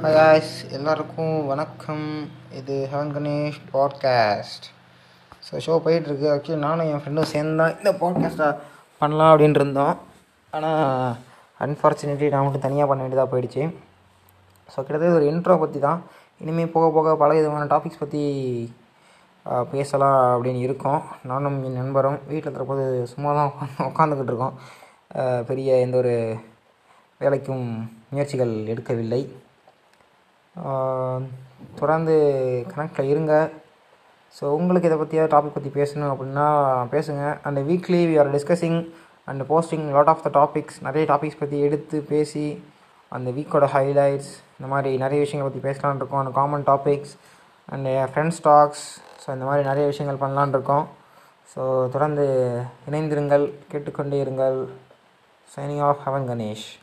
Hi guys எல்லாருக்கும் வணக்கம். இது heaven Ganesh podcast so show போயிட்டுருக்கு. ஆக்சுவலி நானும் என் ஃப்ரெண்டும் சேர்ந்து தான் இந்த பாட்காஸ்ட்டை பண்ணலாம் அப்படின்ட்டு இருந்தோம். ஆனால் அன்ஃபார்ச்சுனேட்லி நான் மட்டும் தனியாக பண்ண வேண்டியதாக போயிடுச்சு. ஸோ கிட்டத்தட்ட இது ஒரு இன்ட்ரோ பற்றி தான் இனிமேல் போக போக பல விதமான டாபிக்ஸ் பற்றி பேசலாம் அப்படின்னு இருக்கோம். நானும் என் நண்பரும் வீட்டில் இருக்கிறபோது சும்மா தான் உட்காந்து உட்காந்துக்கிட்டு இருக்கோம். பெரிய எந்த ஒரு வேலைக்கும் முயற்சிகள் எடுக்கவில்லை. தொடர்ந்து கனெக்டில் இருங்க. ஸோ உங்களுக்கு இதை பற்றியாவது டாபிக் பற்றி பேசணும் அப்படின்னா பேசுங்க. And weekly we are discussing and posting lot of the topics நிறைய டாபிக்ஸ் பற்றி எடுத்து பேசி அந்த வீக்கோட ஹைலைட்ஸ் இந்த மாதிரி நிறைய விஷயங்களை பற்றி பேசலான்னு இருக்கோம். அந்த common topics and friends talks so இந்த மாதிரி நிறைய விஷயங்கள் பண்ணலான்னு இருக்கோம். ஸோ uh, தொடர்ந்து இணைந்திருங்கள் கேட்டுக்கொண்டே இருங்கள். Signing off haven't Ganesh